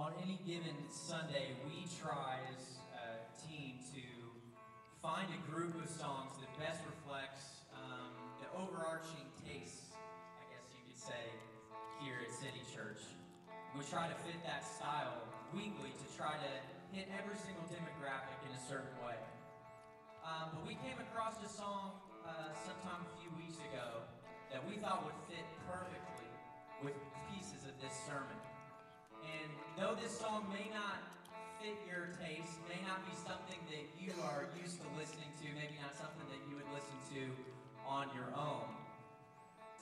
on any given Sunday, we try as a team to find a group of songs that best reflects um, the overarching taste, I guess you could say, here at City Church. We try to fit that style weekly to try to hit every single demographic in a certain way. Um, but we came across a song uh, sometime a few weeks ago that we thought would fit perfectly with pieces of this sermon. Know this song may not fit your taste, may not be something that you are used to listening to, maybe not something that you would listen to on your own,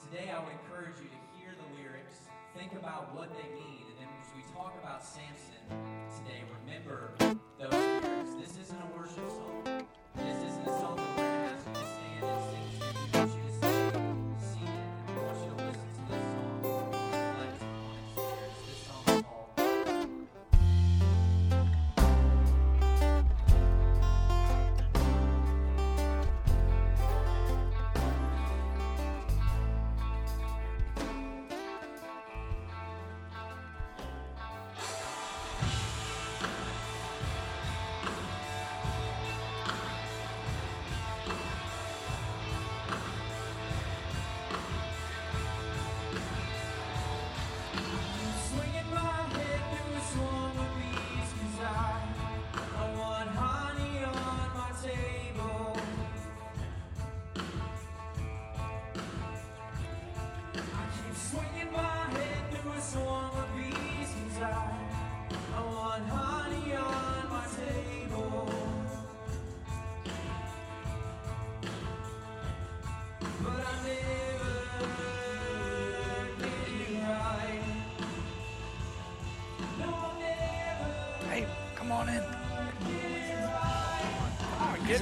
today I would encourage you to hear the lyrics, think about what they mean, and then as we talk about Samson today, remember those lyrics. This isn't a worship song. This isn't a song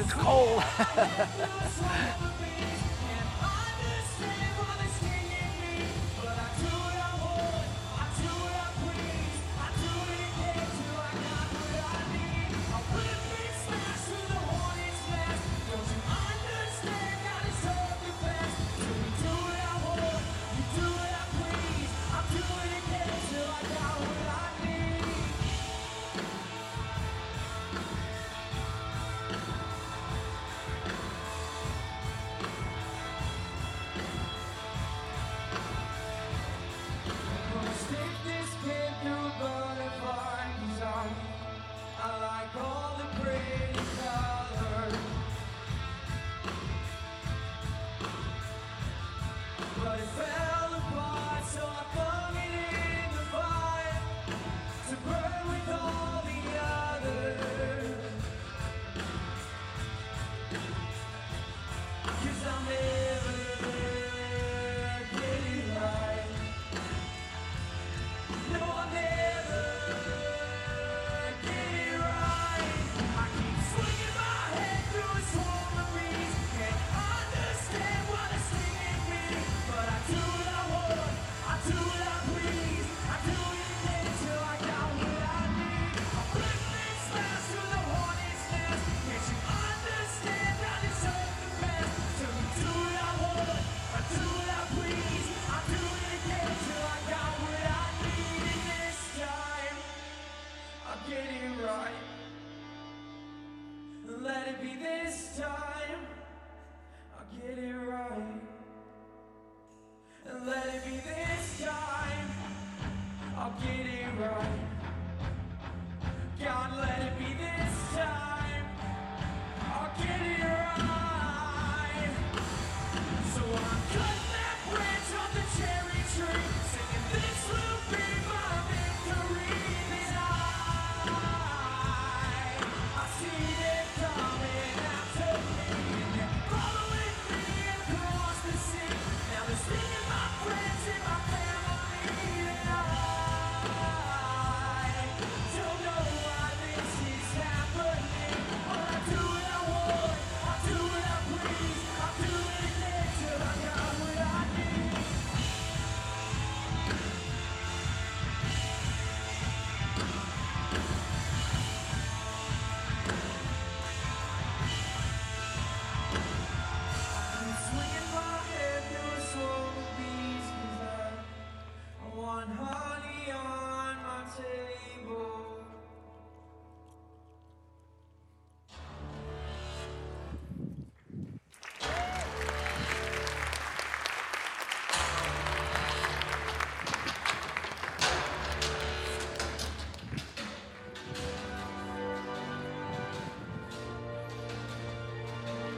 cold.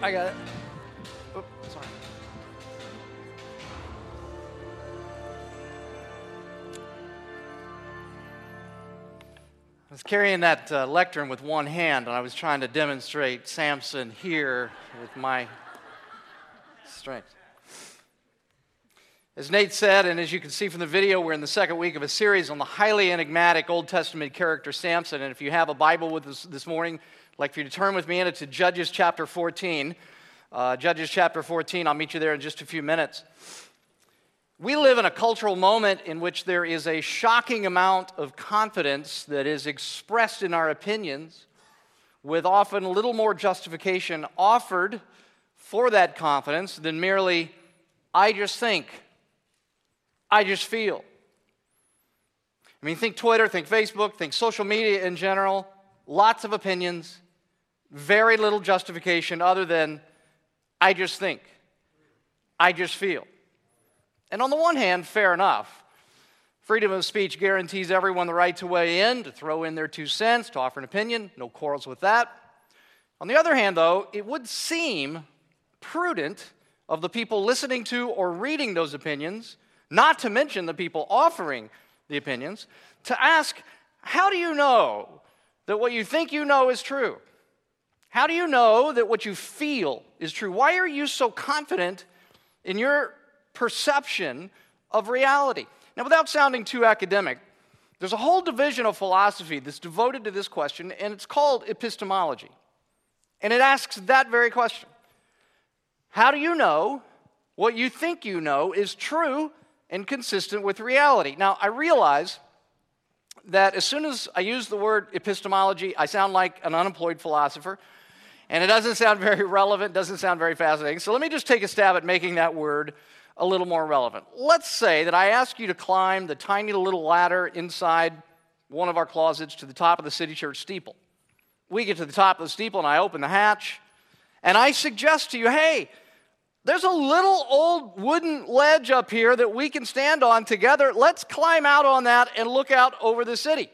I got it. Oh, sorry. I was carrying that uh, lectern with one hand, and I was trying to demonstrate Samson here with my strength. As Nate said, and as you can see from the video, we're in the second week of a series on the highly enigmatic Old Testament character Samson. And if you have a Bible with us this morning, like for you to turn with me into Judges chapter 14. Uh, Judges chapter 14, I'll meet you there in just a few minutes. We live in a cultural moment in which there is a shocking amount of confidence that is expressed in our opinions, with often little more justification offered for that confidence than merely, I just think, I just feel. I mean, think Twitter, think Facebook, think social media in general, lots of opinions, very little justification other than, I just think, I just feel. And on the one hand, fair enough. Freedom of speech guarantees everyone the right to weigh in, to throw in their two cents, to offer an opinion. No quarrels with that. On the other hand, though, it would seem prudent of the people listening to or reading those opinions, not to mention the people offering the opinions, to ask how do you know that what you think you know is true? How do you know that what you feel is true? Why are you so confident in your perception of reality. Now, without sounding too academic, there's a whole division of philosophy that's devoted to this question, and it's called epistemology. And it asks that very question How do you know what you think you know is true and consistent with reality? Now, I realize that as soon as I use the word epistemology, I sound like an unemployed philosopher. And it doesn't sound very relevant, doesn't sound very fascinating. So let me just take a stab at making that word a little more relevant. Let's say that I ask you to climb the tiny little ladder inside one of our closets to the top of the city church steeple. We get to the top of the steeple and I open the hatch and I suggest to you, hey, there's a little old wooden ledge up here that we can stand on together. Let's climb out on that and look out over the city.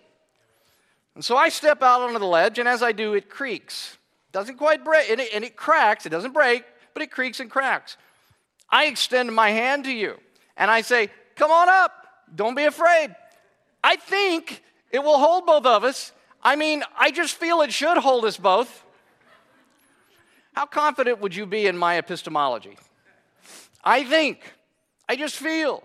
And so I step out onto the ledge, and as I do, it creaks. Doesn't quite break, and it, and it cracks. It doesn't break, but it creaks and cracks. I extend my hand to you and I say, Come on up. Don't be afraid. I think it will hold both of us. I mean, I just feel it should hold us both. How confident would you be in my epistemology? I think. I just feel.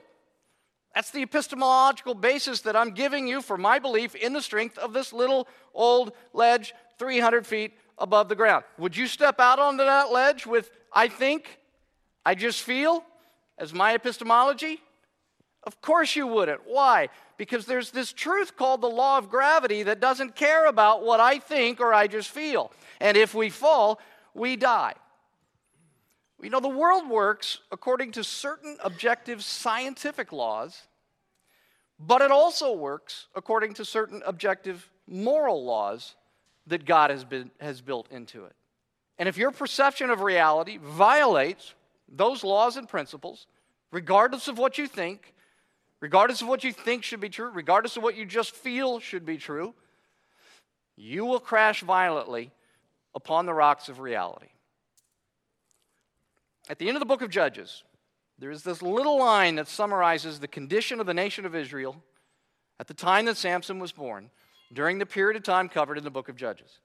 That's the epistemological basis that I'm giving you for my belief in the strength of this little old ledge 300 feet above the ground. Would you step out onto that ledge with, I think? I just feel as my epistemology? Of course you wouldn't. Why? Because there's this truth called the law of gravity that doesn't care about what I think or I just feel. And if we fall, we die. We know the world works according to certain objective scientific laws, but it also works according to certain objective moral laws that God has, been, has built into it. And if your perception of reality violates those laws and principles, regardless of what you think, regardless of what you think should be true, regardless of what you just feel should be true, you will crash violently upon the rocks of reality. At the end of the book of Judges, there is this little line that summarizes the condition of the nation of Israel at the time that Samson was born, during the period of time covered in the book of Judges.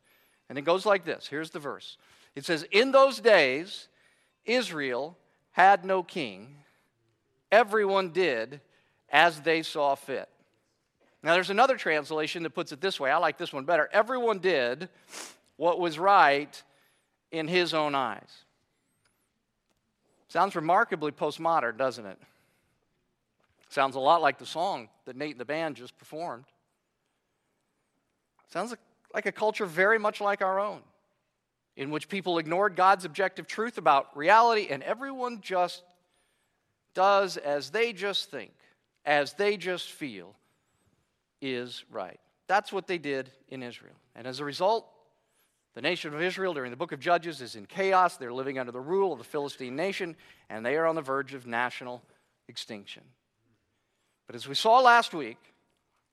And it goes like this here's the verse it says, In those days, Israel had no king, everyone did as they saw fit. Now, there's another translation that puts it this way. I like this one better. Everyone did what was right in his own eyes. Sounds remarkably postmodern, doesn't it? Sounds a lot like the song that Nate and the band just performed. Sounds like a culture very much like our own in which people ignored God's objective truth about reality, and everyone just does as they just think, as they just feel is right. That's what they did in Israel. And as a result, the nation of Israel during the book of Judges is in chaos. They're living under the rule of the Philistine nation, and they are on the verge of national extinction. But as we saw last week,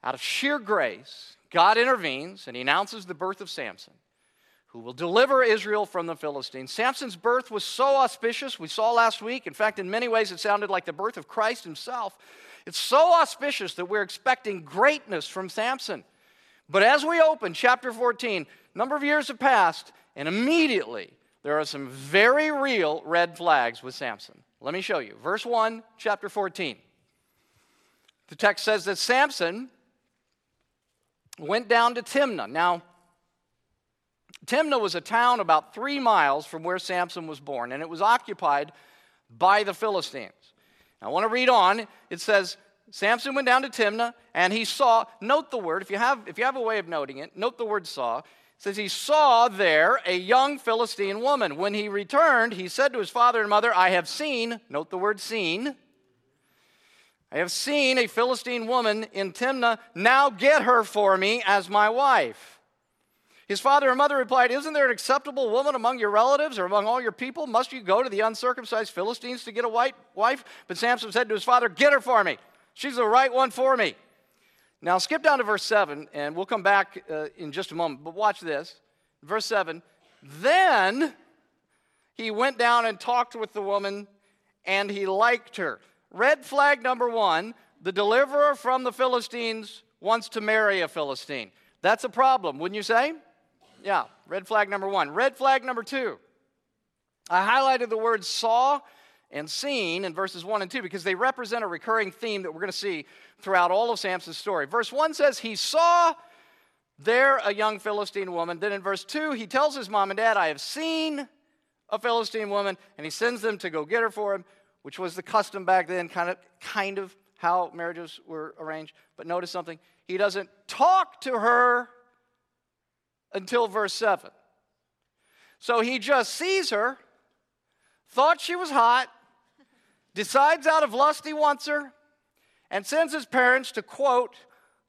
out of sheer grace, God intervenes and he announces the birth of Samson who will deliver Israel from the Philistines. Samson's birth was so auspicious, we saw last week. In fact, in many ways, it sounded like the birth of Christ himself. It's so auspicious that we're expecting greatness from Samson. But as we open chapter 14, a number of years have passed, and immediately there are some very real red flags with Samson. Let me show you. Verse 1, chapter 14. The text says that Samson went down to Timnah. Now, Timnah was a town about three miles from where Samson was born, and it was occupied by the Philistines. I want to read on. It says, Samson went down to Timnah, and he saw, note the word, if you have, if you have a way of noting it, note the word saw. It says he saw there a young Philistine woman. When he returned, he said to his father and mother, I have seen, note the word seen, I have seen a Philistine woman in Timnah. Now get her for me as my wife. His father and mother replied, Isn't there an acceptable woman among your relatives or among all your people? Must you go to the uncircumcised Philistines to get a white wife? But Samson said to his father, Get her for me. She's the right one for me. Now skip down to verse 7, and we'll come back uh, in just a moment. But watch this. Verse 7 Then he went down and talked with the woman, and he liked her. Red flag number one the deliverer from the Philistines wants to marry a Philistine. That's a problem, wouldn't you say? Yeah, red flag number one. Red flag number two. I highlighted the words saw and seen in verses 1 and 2 because they represent a recurring theme that we're going to see throughout all of Samson's story. Verse 1 says, He saw there a young Philistine woman. Then in verse 2, he tells his mom and dad, I have seen a Philistine woman, and he sends them to go get her for him, which was the custom back then, kind of, kind of how marriages were arranged. But notice something. He doesn't talk to her until verse 7. So he just sees her, thought she was hot, decides out of lust he wants her, and sends his parents to quote,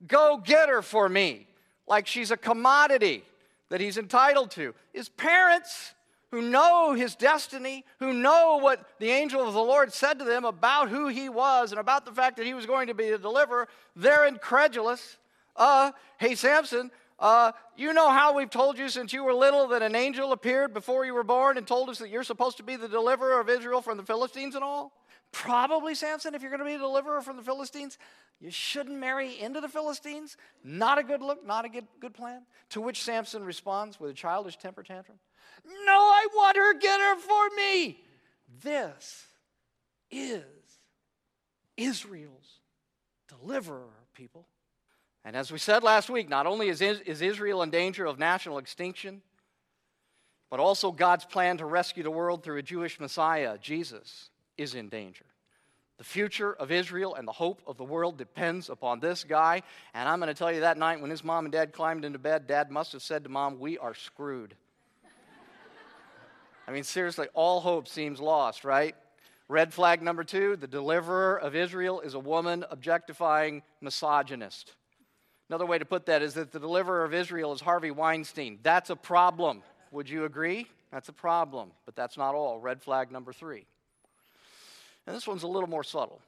Go get her for me, like she's a commodity that he's entitled to. His parents, who know his destiny, who know what the angel of the Lord said to them about who he was and about the fact that he was going to be a deliverer, they're incredulous. Uh, hey, Samson, uh, you know how we've told you since you were little that an angel appeared before you were born and told us that you're supposed to be the deliverer of Israel from the Philistines and all? Probably, Samson, if you're going to be a deliverer from the Philistines, you shouldn't marry into the Philistines. Not a good look, not a good, good plan. To which Samson responds with a childish temper tantrum No, I want her, get her for me. This is Israel's deliverer, people. And as we said last week, not only is, is Israel in danger of national extinction, but also God's plan to rescue the world through a Jewish Messiah, Jesus, is in danger. The future of Israel and the hope of the world depends upon this guy. And I'm going to tell you that night when his mom and dad climbed into bed, dad must have said to mom, We are screwed. I mean, seriously, all hope seems lost, right? Red flag number two the deliverer of Israel is a woman objectifying misogynist. Another way to put that is that the deliverer of Israel is Harvey Weinstein. That's a problem. Would you agree? That's a problem, but that's not all. Red flag number three. And this one's a little more subtle.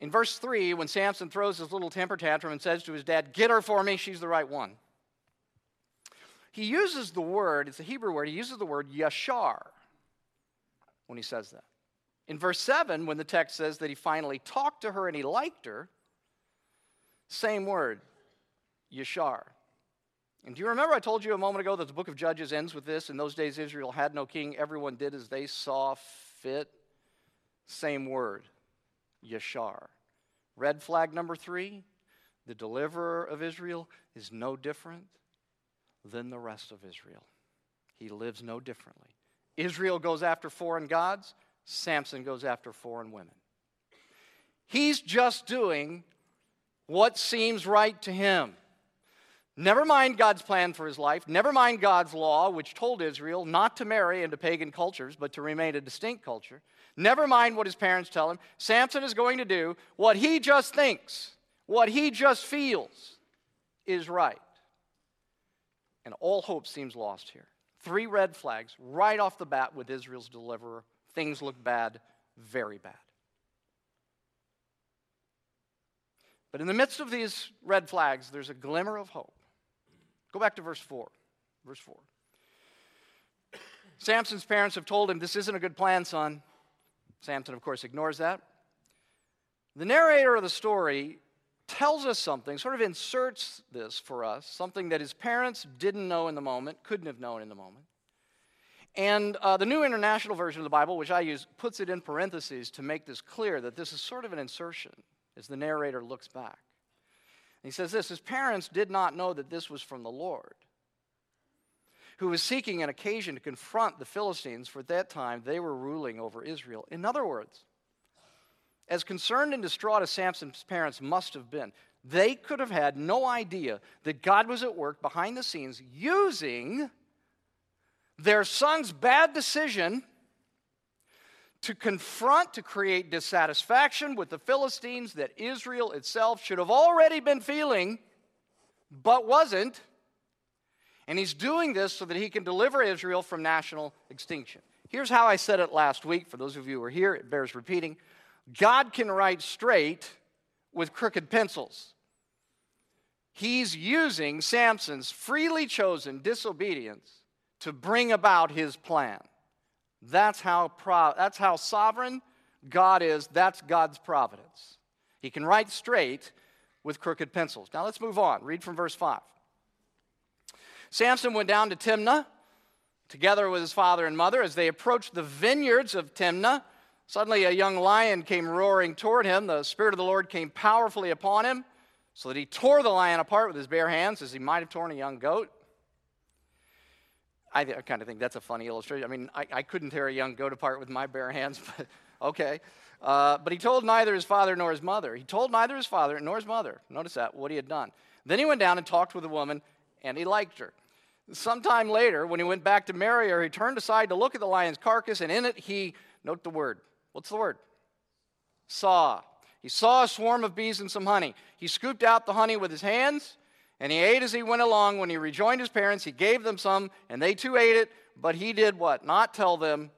In verse 3, when Samson throws his little temper tantrum and says to his dad, Get her for me, she's the right one, he uses the word, it's a Hebrew word, he uses the word yashar when he says that. In verse 7, when the text says that he finally talked to her and he liked her, same word, Yashar. And do you remember I told you a moment ago that the book of Judges ends with this? In those days, Israel had no king. Everyone did as they saw fit. Same word, Yashar. Red flag number three the deliverer of Israel is no different than the rest of Israel. He lives no differently. Israel goes after foreign gods, Samson goes after foreign women. He's just doing what seems right to him. Never mind God's plan for his life. Never mind God's law, which told Israel not to marry into pagan cultures, but to remain a distinct culture. Never mind what his parents tell him. Samson is going to do what he just thinks, what he just feels is right. And all hope seems lost here. Three red flags right off the bat with Israel's deliverer. Things look bad, very bad. But in the midst of these red flags, there's a glimmer of hope. Go back to verse 4. Verse 4. Samson's parents have told him, This isn't a good plan, son. Samson, of course, ignores that. The narrator of the story tells us something, sort of inserts this for us, something that his parents didn't know in the moment, couldn't have known in the moment. And uh, the New International Version of the Bible, which I use, puts it in parentheses to make this clear that this is sort of an insertion as the narrator looks back. And he says this His parents did not know that this was from the Lord, who was seeking an occasion to confront the Philistines, for at that time they were ruling over Israel. In other words, as concerned and distraught as Samson's parents must have been, they could have had no idea that God was at work behind the scenes using their son's bad decision to confront, to create dissatisfaction with the Philistines that Israel itself should have already been feeling, but wasn't. And he's doing this so that he can deliver Israel from national extinction. Here's how I said it last week. For those of you who are here, it bears repeating. God can write straight with crooked pencils. He's using Samson's freely chosen disobedience to bring about his plan. That's how, pro- that's how sovereign God is. That's God's providence. He can write straight with crooked pencils. Now let's move on. Read from verse 5. Samson went down to Timnah together with his father and mother. As they approached the vineyards of Timnah, suddenly a young lion came roaring toward him. The Spirit of the Lord came powerfully upon him, so that he tore the lion apart with his bare hands, as he might have torn a young goat. I, I kind of think that's a funny illustration. I mean, I, I, couldn't tear a young goat apart with my bare hands, but okay. Uh, but he told neither his father nor his mother. He told neither his father nor his mother, notice that, what he had done. Then he went down and talked with the woman, and he liked her. Sometime later, when he went back to marry her, he turned aside to look at the lion's carcass, and in it he, note the word. What's the word? Saw. He saw a swarm of bees and some honey. He scooped out the honey with his hands and he ate as he went along. When he rejoined his parents, he gave them some, and they too ate it. But he did what? Not tell them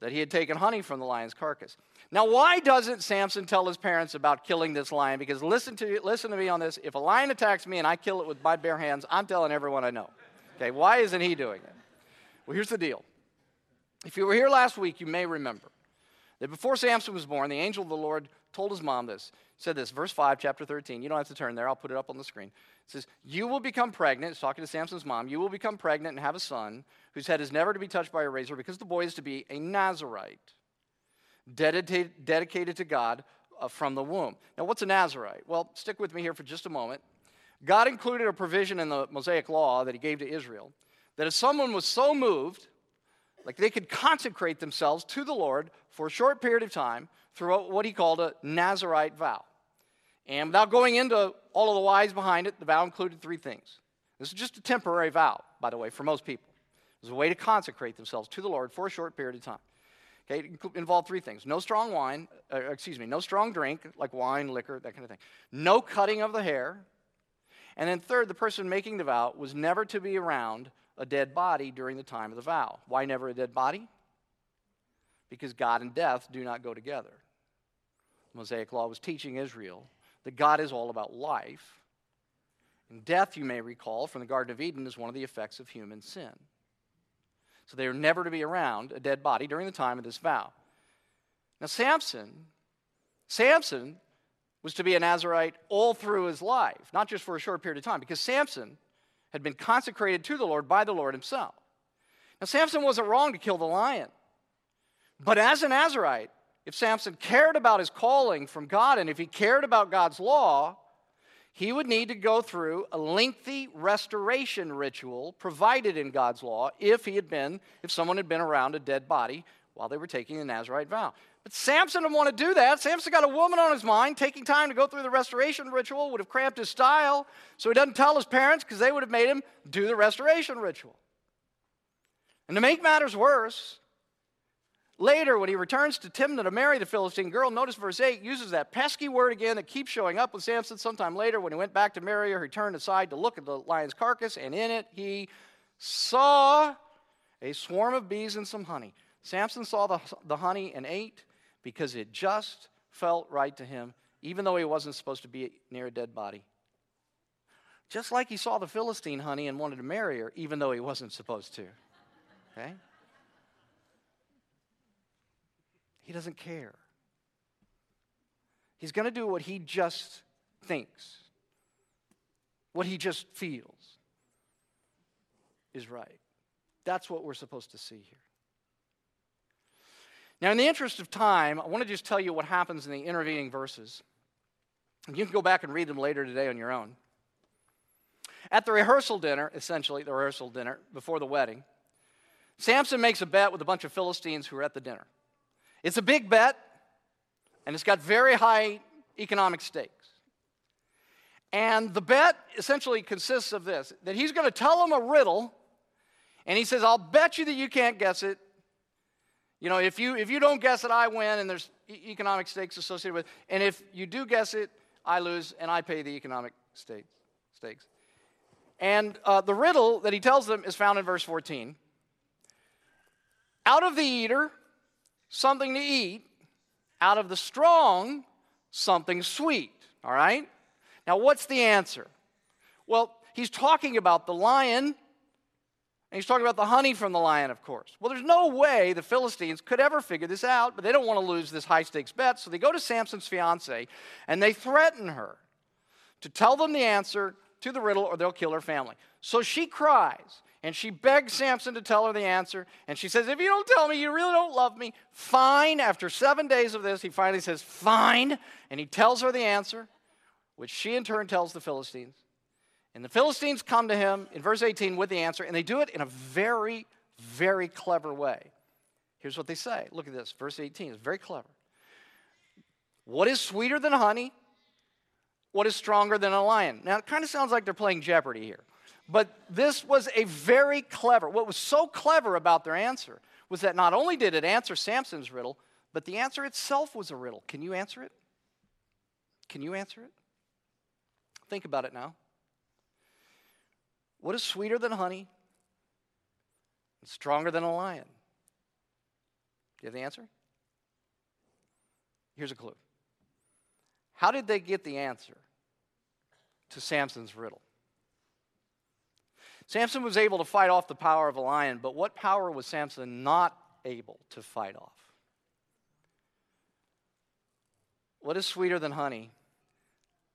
that he had taken honey from the lion's carcass. Now, why doesn't Samson tell his parents about killing this lion? Because listen to, listen to me on this. If a lion attacks me and I kill it with my bare hands, I'm telling everyone I know. Okay, why isn't he doing it? Well, here's the deal. If you were here last week, you may remember that before Samson was born, the angel of the Lord told his mom this said this, verse 5, chapter 13. You don't have to turn there, I'll put it up on the screen. It says, You will become pregnant, it's talking to Samson's mom, you will become pregnant and have a son whose head is never to be touched by a razor because the boy is to be a Nazarite, dedicated, dedicated to God uh, from the womb. Now, what's a Nazarite? Well, stick with me here for just a moment. God included a provision in the Mosaic law that he gave to Israel that if someone was so moved, like they could consecrate themselves to the Lord for a short period of time through what he called a Nazarite vow. And without going into all of the whys behind it, the vow included three things. This is just a temporary vow, by the way, for most people. It was a way to consecrate themselves to the Lord for a short period of time. Okay, it involved three things no strong wine, uh, excuse me, no strong drink like wine, liquor, that kind of thing. No cutting of the hair. And then, third, the person making the vow was never to be around a dead body during the time of the vow. Why never a dead body? Because God and death do not go together. The Mosaic law was teaching Israel that God is all about life. And death, you may recall, from the Garden of Eden is one of the effects of human sin. So they are never to be around a dead body during the time of this vow. Now, Samson, Samson was to be a Nazarite all through his life, not just for a short period of time, because Samson had been consecrated to the Lord by the Lord himself. Now, Samson wasn't wrong to kill the lion, but as a Nazarite, if Samson cared about his calling from God and if he cared about God's law, he would need to go through a lengthy restoration ritual provided in God's law if he had been, if someone had been around a dead body while they were taking the Nazarite vow. But Samson didn't want to do that. Samson got a woman on his mind. Taking time to go through the restoration ritual would have cramped his style, so he doesn't tell his parents because they would have made him do the restoration ritual. And to make matters worse, Later, when he returns to Timnah to marry the Philistine girl, notice verse 8 uses that pesky word again that keeps showing up with Samson. Sometime later, when he went back to marry her, he turned aside to look at the lion's carcass, and in it he saw a swarm of bees and some honey. Samson saw the, the honey and ate because it just felt right to him, even though he wasn't supposed to be near a dead body. Just like he saw the Philistine honey and wanted to marry her, even though he wasn't supposed to. Okay? He doesn't care. He's going to do what he just thinks, what he just feels is right. That's what we're supposed to see here. Now, in the interest of time, I want to just tell you what happens in the intervening verses. You can go back and read them later today on your own. At the rehearsal dinner, essentially, the rehearsal dinner before the wedding, Samson makes a bet with a bunch of Philistines who are at the dinner. It's a big bet, and it's got very high economic stakes. And the bet essentially consists of this that he's going to tell them a riddle, and he says, I'll bet you that you can't guess it. You know, if you, if you don't guess it, I win, and there's economic stakes associated with. And if you do guess it, I lose, and I pay the economic stakes. stakes. And uh, the riddle that he tells them is found in verse 14. Out of the eater, something to eat, out of the strong, something sweet. All right? Now, what's the answer? Well, he's talking about the lion, and he's talking about the honey from the lion, of course. Well, there's no way the Philistines could ever figure this out, but they don't want to lose this high stakes bet, so they go to Samson's fiance and they threaten her to tell them the answer to the riddle or they'll kill her family. So she cries and she begs Samson to tell her the answer. And she says, If you don't tell me, you really don't love me. Fine. After seven days of this, he finally says, Fine. And he tells her the answer, which she in turn tells the Philistines. And the Philistines come to him in verse 18 with the answer, and they do it in a very, very clever way. Here's what they say. Look at this. Verse 18 is very clever. What is sweeter than honey? What is stronger than a lion? Now, it kind of sounds like they're playing Jeopardy here. But this was a very clever, what was so clever about their answer was that not only did it answer Samson's riddle, but the answer itself was a riddle. Can you answer it? Can you answer it? Think about it now. What is sweeter than honey and stronger than a lion? Do you have the answer? Here's a clue. How did they get the answer to Samson's riddle? Samson was able to fight off the power of a lion, but what power was Samson not able to fight off? What is sweeter than honey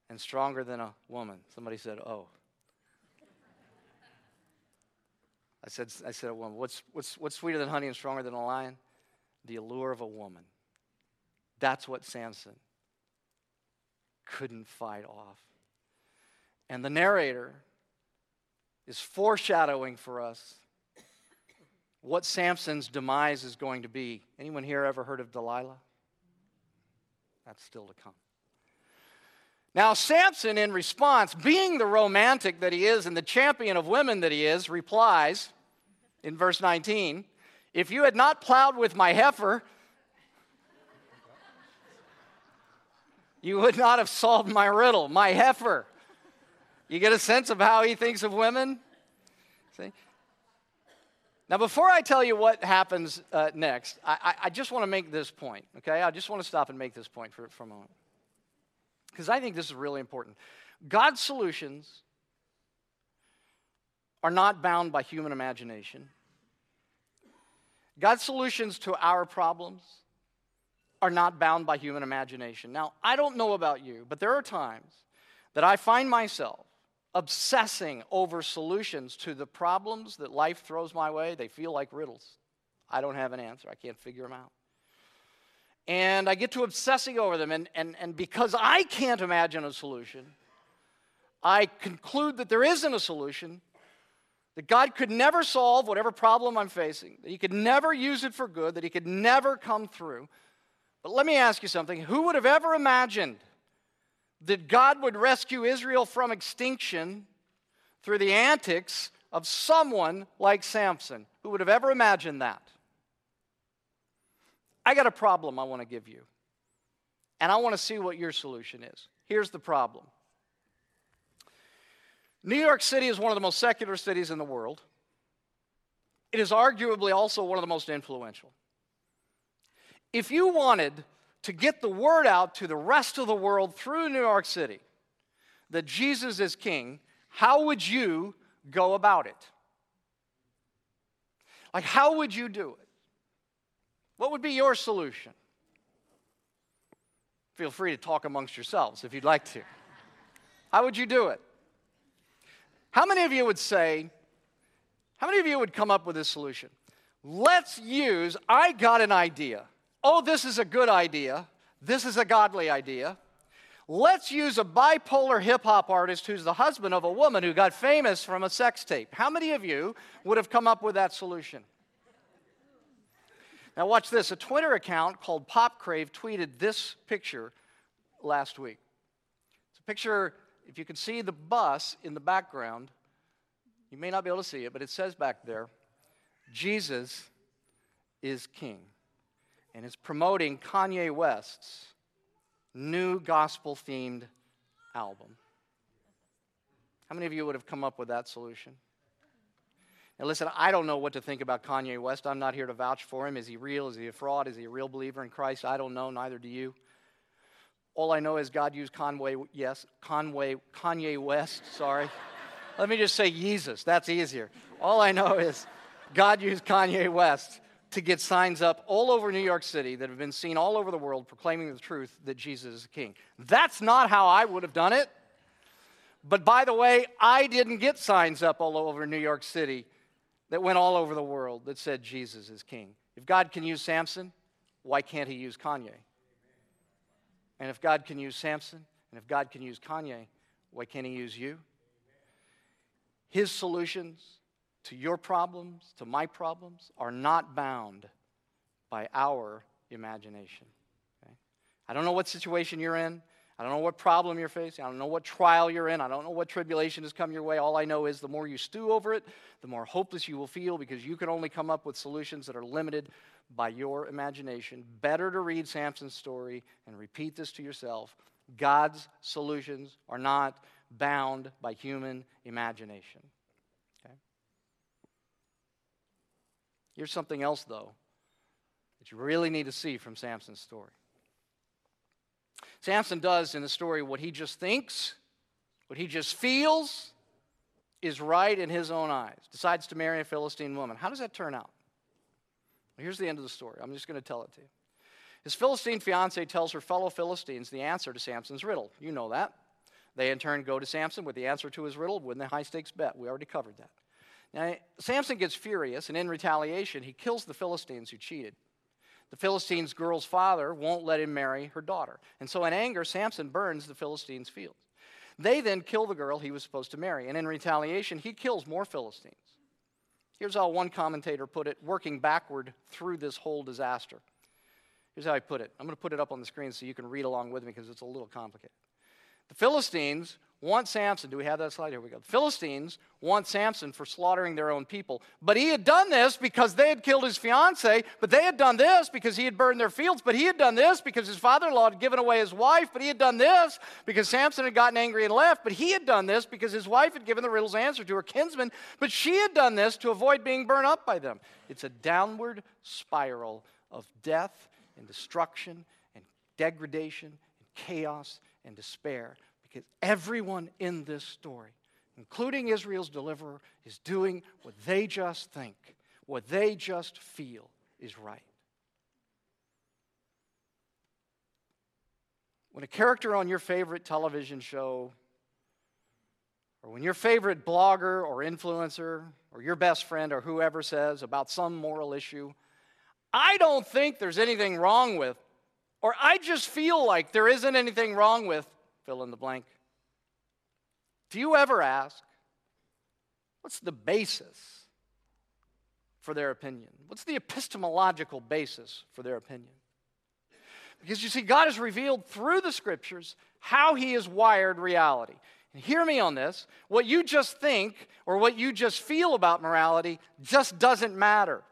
and stronger than a woman? Somebody said, Oh. I said, I said woman. What's, what's, what's sweeter than honey and stronger than a lion? The allure of a woman. That's what Samson couldn't fight off. And the narrator is foreshadowing for us what Samson's demise is going to be. Anyone here ever heard of Delilah? That's still to come. Now, Samson, in response, being the romantic that he is and the champion of women that he is, replies in verse 19 If you had not plowed with my heifer, you would not have solved my riddle, my heifer. You get a sense of how he thinks of women? See? Now, before I tell you what happens uh, next, I, I, I just want to make this point, okay? I just want to stop and make this point for, for a moment. Because I think this is really important. God's solutions are not bound by human imagination. God's solutions to our problems are not bound by human imagination. Now, I don't know about you, but there are times that I find myself obsessing over solutions to the problems that life throws my way. They feel like riddles. I don't have an answer, I can't figure them out. And I get to obsessing over them, and, and, and because I can't imagine a solution, I conclude that there isn't a solution, that God could never solve whatever problem I'm facing, that He could never use it for good, that He could never come through. But let me ask you something who would have ever imagined that God would rescue Israel from extinction through the antics of someone like Samson. Who would have ever imagined that? I got a problem I want to give you, and I want to see what your solution is. Here's the problem New York City is one of the most secular cities in the world. It is arguably also one of the most influential. If you wanted to get the word out to the rest of the world through New York City that Jesus is king, how would you go about it? Like, how would you do it? What would be your solution? Feel free to talk amongst yourselves if you'd like to. How would you do it? How many of you would say, how many of you would come up with this solution? Let's use, I got an idea. Oh, this is a good idea. This is a godly idea. Let's use a bipolar hip hop artist who's the husband of a woman who got famous from a sex tape. How many of you would have come up with that solution? Now, watch this. A Twitter account called PopCrave tweeted this picture last week. It's a picture, if you can see the bus in the background, you may not be able to see it, but it says back there, Jesus is King. And it's promoting Kanye West's new gospel themed album. How many of you would have come up with that solution? And listen, I don't know what to think about Kanye West. I'm not here to vouch for him. Is he real? Is he a fraud? Is he a real believer in Christ? I don't know, neither do you. All I know is God used Conway, yes, Conway, Kanye West, sorry. Let me just say Jesus, that's easier. All I know is God used Kanye West to get signs up all over New York City that have been seen all over the world proclaiming the truth that Jesus is king. That's not how I would have done it. But by the way, I didn't get signs up all over New York City that went all over the world that said Jesus is king. If God can use Samson, why can't he use Kanye? And if God can use Samson, and if God can use Kanye, why can't he use you? His solutions to your problems, to my problems, are not bound by our imagination. Okay? I don't know what situation you're in. I don't know what problem you're facing. I don't know what trial you're in. I don't know what tribulation has come your way. All I know is the more you stew over it, the more hopeless you will feel because you can only come up with solutions that are limited by your imagination. Better to read Samson's story and repeat this to yourself. God's solutions are not bound by human imagination. Okay? Here's something else, though, that you really need to see from Samson's story. Samson does in the story what he just thinks, what he just feels is right in his own eyes. Decides to marry a Philistine woman. How does that turn out? Well, here's the end of the story. I'm just going to tell it to you. His Philistine fiancee tells her fellow Philistines the answer to Samson's riddle. You know that. They in turn go to Samson with the answer to his riddle, win the high stakes bet. We already covered that. Now, Samson gets furious, and in retaliation, he kills the Philistines who cheated. The Philistines' girl's father won't let him marry her daughter. And so, in anger, Samson burns the Philistines' fields. They then kill the girl he was supposed to marry. And in retaliation, he kills more Philistines. Here's how one commentator put it, working backward through this whole disaster. Here's how I put it. I'm going to put it up on the screen so you can read along with me because it's a little complicated. The Philistines want Samson. Do we have that slide? Here we go. The Philistines want Samson for slaughtering their own people. But he had done this because they had killed his fiancee. But they had done this because he had burned their fields. But he had done this because his father in law had given away his wife. But he had done this because Samson had gotten angry and left. But he had done this because his wife had given the riddle's answer to her kinsman. But she had done this to avoid being burned up by them. It's a downward spiral of death and destruction and degradation and chaos and despair because everyone in this story, including Israel's deliverer, is doing what they just think, what they just feel is right. When a character on your favorite television show, or when your favorite blogger or influencer, or your best friend, or whoever says about some moral issue, I don't think there's anything wrong with, or I just feel like there isn't anything wrong with fill in the blank. Do you ever ask, what's the basis for their opinion? What's the epistemological basis for their opinion? Because you see, God has revealed through the scriptures how He has wired reality. And hear me on this what you just think or what you just feel about morality just doesn't matter.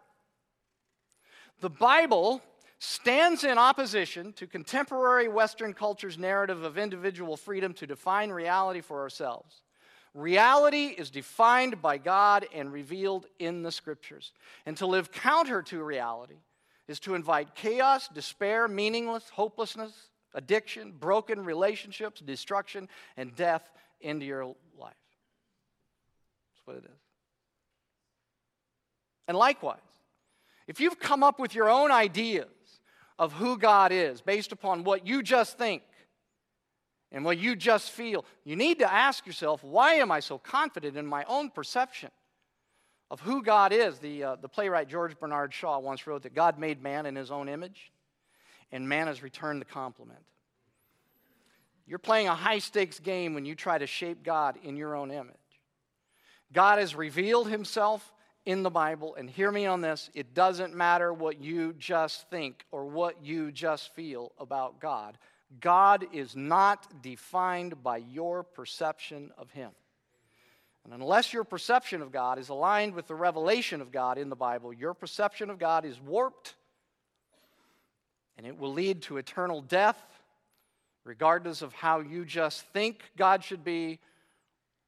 The Bible stands in opposition to contemporary Western culture's narrative of individual freedom to define reality for ourselves. Reality is defined by God and revealed in the scriptures. And to live counter to reality is to invite chaos, despair, meaningless, hopelessness, addiction, broken relationships, destruction, and death into your life. That's what it is. And likewise, if you've come up with your own ideas of who God is based upon what you just think and what you just feel, you need to ask yourself, why am I so confident in my own perception of who God is? The, uh, the playwright George Bernard Shaw once wrote that God made man in his own image, and man has returned the compliment. You're playing a high stakes game when you try to shape God in your own image. God has revealed himself in the Bible, and hear me on this it doesn't matter what you just think or what you just feel about God. God is not defined by your perception of Him. And unless your perception of God is aligned with the revelation of God in the Bible, your perception of God is warped and it will lead to eternal death, regardless of how you just think God should be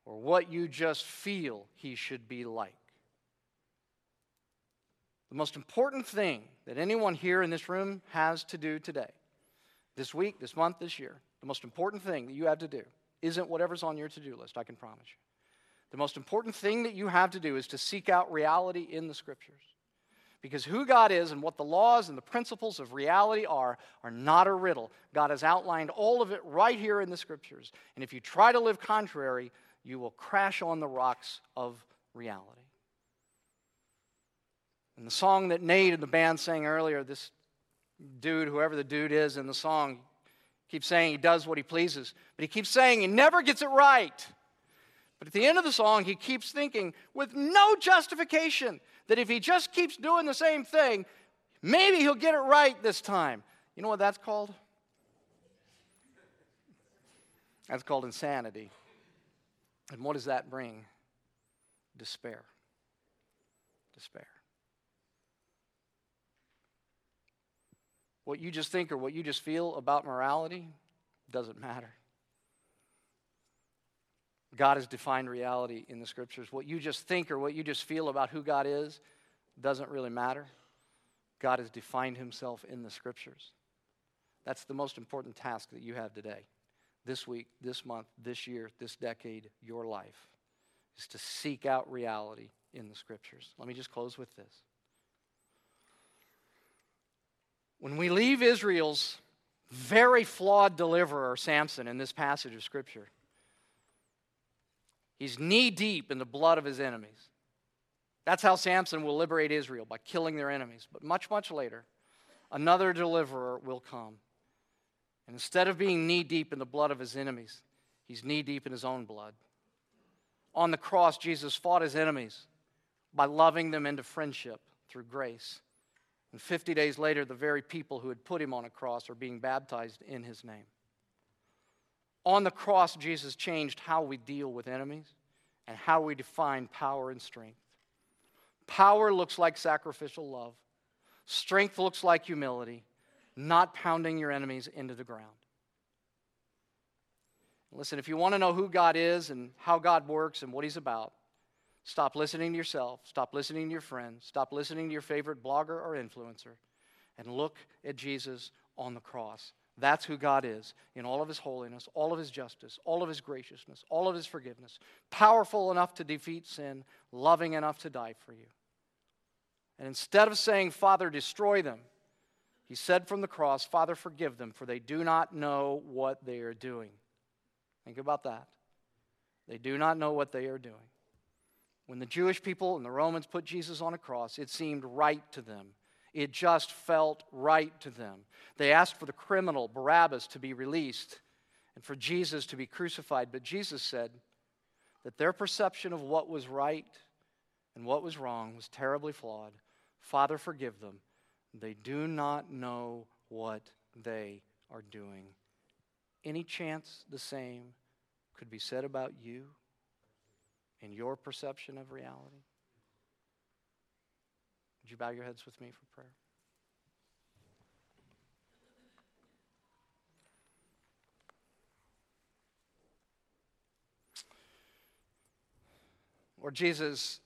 or what you just feel He should be like. The most important thing that anyone here in this room has to do today, this week, this month, this year, the most important thing that you have to do isn't whatever's on your to do list, I can promise you. The most important thing that you have to do is to seek out reality in the scriptures. Because who God is and what the laws and the principles of reality are, are not a riddle. God has outlined all of it right here in the scriptures. And if you try to live contrary, you will crash on the rocks of reality. And the song that Nate and the band sang earlier, this dude, whoever the dude is in the song, keeps saying he does what he pleases, but he keeps saying he never gets it right. But at the end of the song, he keeps thinking, with no justification, that if he just keeps doing the same thing, maybe he'll get it right this time. You know what that's called? That's called insanity. And what does that bring? Despair. Despair. What you just think or what you just feel about morality doesn't matter. God has defined reality in the scriptures. What you just think or what you just feel about who God is doesn't really matter. God has defined himself in the scriptures. That's the most important task that you have today, this week, this month, this year, this decade, your life, is to seek out reality in the scriptures. Let me just close with this. When we leave Israel's very flawed deliverer, Samson, in this passage of Scripture, he's knee deep in the blood of his enemies. That's how Samson will liberate Israel, by killing their enemies. But much, much later, another deliverer will come. And instead of being knee deep in the blood of his enemies, he's knee deep in his own blood. On the cross, Jesus fought his enemies by loving them into friendship through grace. And 50 days later, the very people who had put him on a cross are being baptized in his name. On the cross, Jesus changed how we deal with enemies and how we define power and strength. Power looks like sacrificial love, strength looks like humility, not pounding your enemies into the ground. Listen, if you want to know who God is and how God works and what He's about, Stop listening to yourself. Stop listening to your friends. Stop listening to your favorite blogger or influencer. And look at Jesus on the cross. That's who God is in all of his holiness, all of his justice, all of his graciousness, all of his forgiveness. Powerful enough to defeat sin, loving enough to die for you. And instead of saying, Father, destroy them, he said from the cross, Father, forgive them, for they do not know what they are doing. Think about that. They do not know what they are doing. When the Jewish people and the Romans put Jesus on a cross, it seemed right to them. It just felt right to them. They asked for the criminal, Barabbas, to be released and for Jesus to be crucified. But Jesus said that their perception of what was right and what was wrong was terribly flawed. Father, forgive them. They do not know what they are doing. Any chance the same could be said about you? In your perception of reality? Would you bow your heads with me for prayer? Lord Jesus,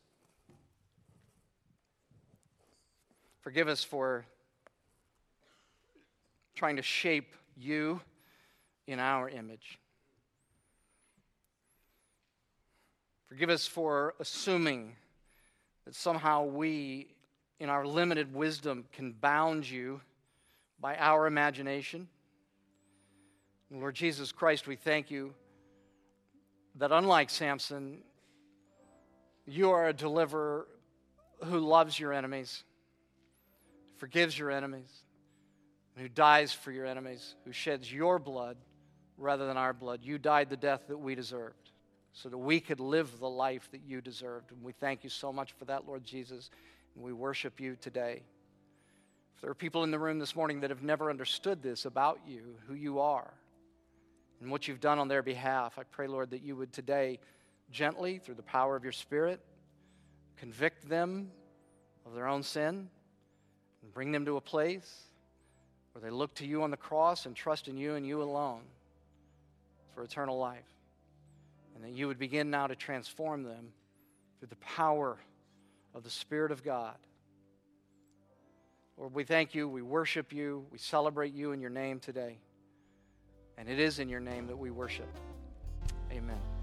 forgive us for trying to shape you in our image. Forgive us for assuming that somehow we, in our limited wisdom, can bound you by our imagination. Lord Jesus Christ, we thank you that unlike Samson, you are a deliverer who loves your enemies, forgives your enemies, and who dies for your enemies, who sheds your blood rather than our blood. You died the death that we deserved so that we could live the life that you deserved. And we thank you so much for that, Lord Jesus. And we worship you today. If there are people in the room this morning that have never understood this about you, who you are, and what you've done on their behalf, I pray, Lord, that you would today gently, through the power of your Spirit, convict them of their own sin and bring them to a place where they look to you on the cross and trust in you and you alone for eternal life. And that you would begin now to transform them through the power of the Spirit of God. Lord, we thank you, we worship you, we celebrate you in your name today. And it is in your name that we worship. Amen.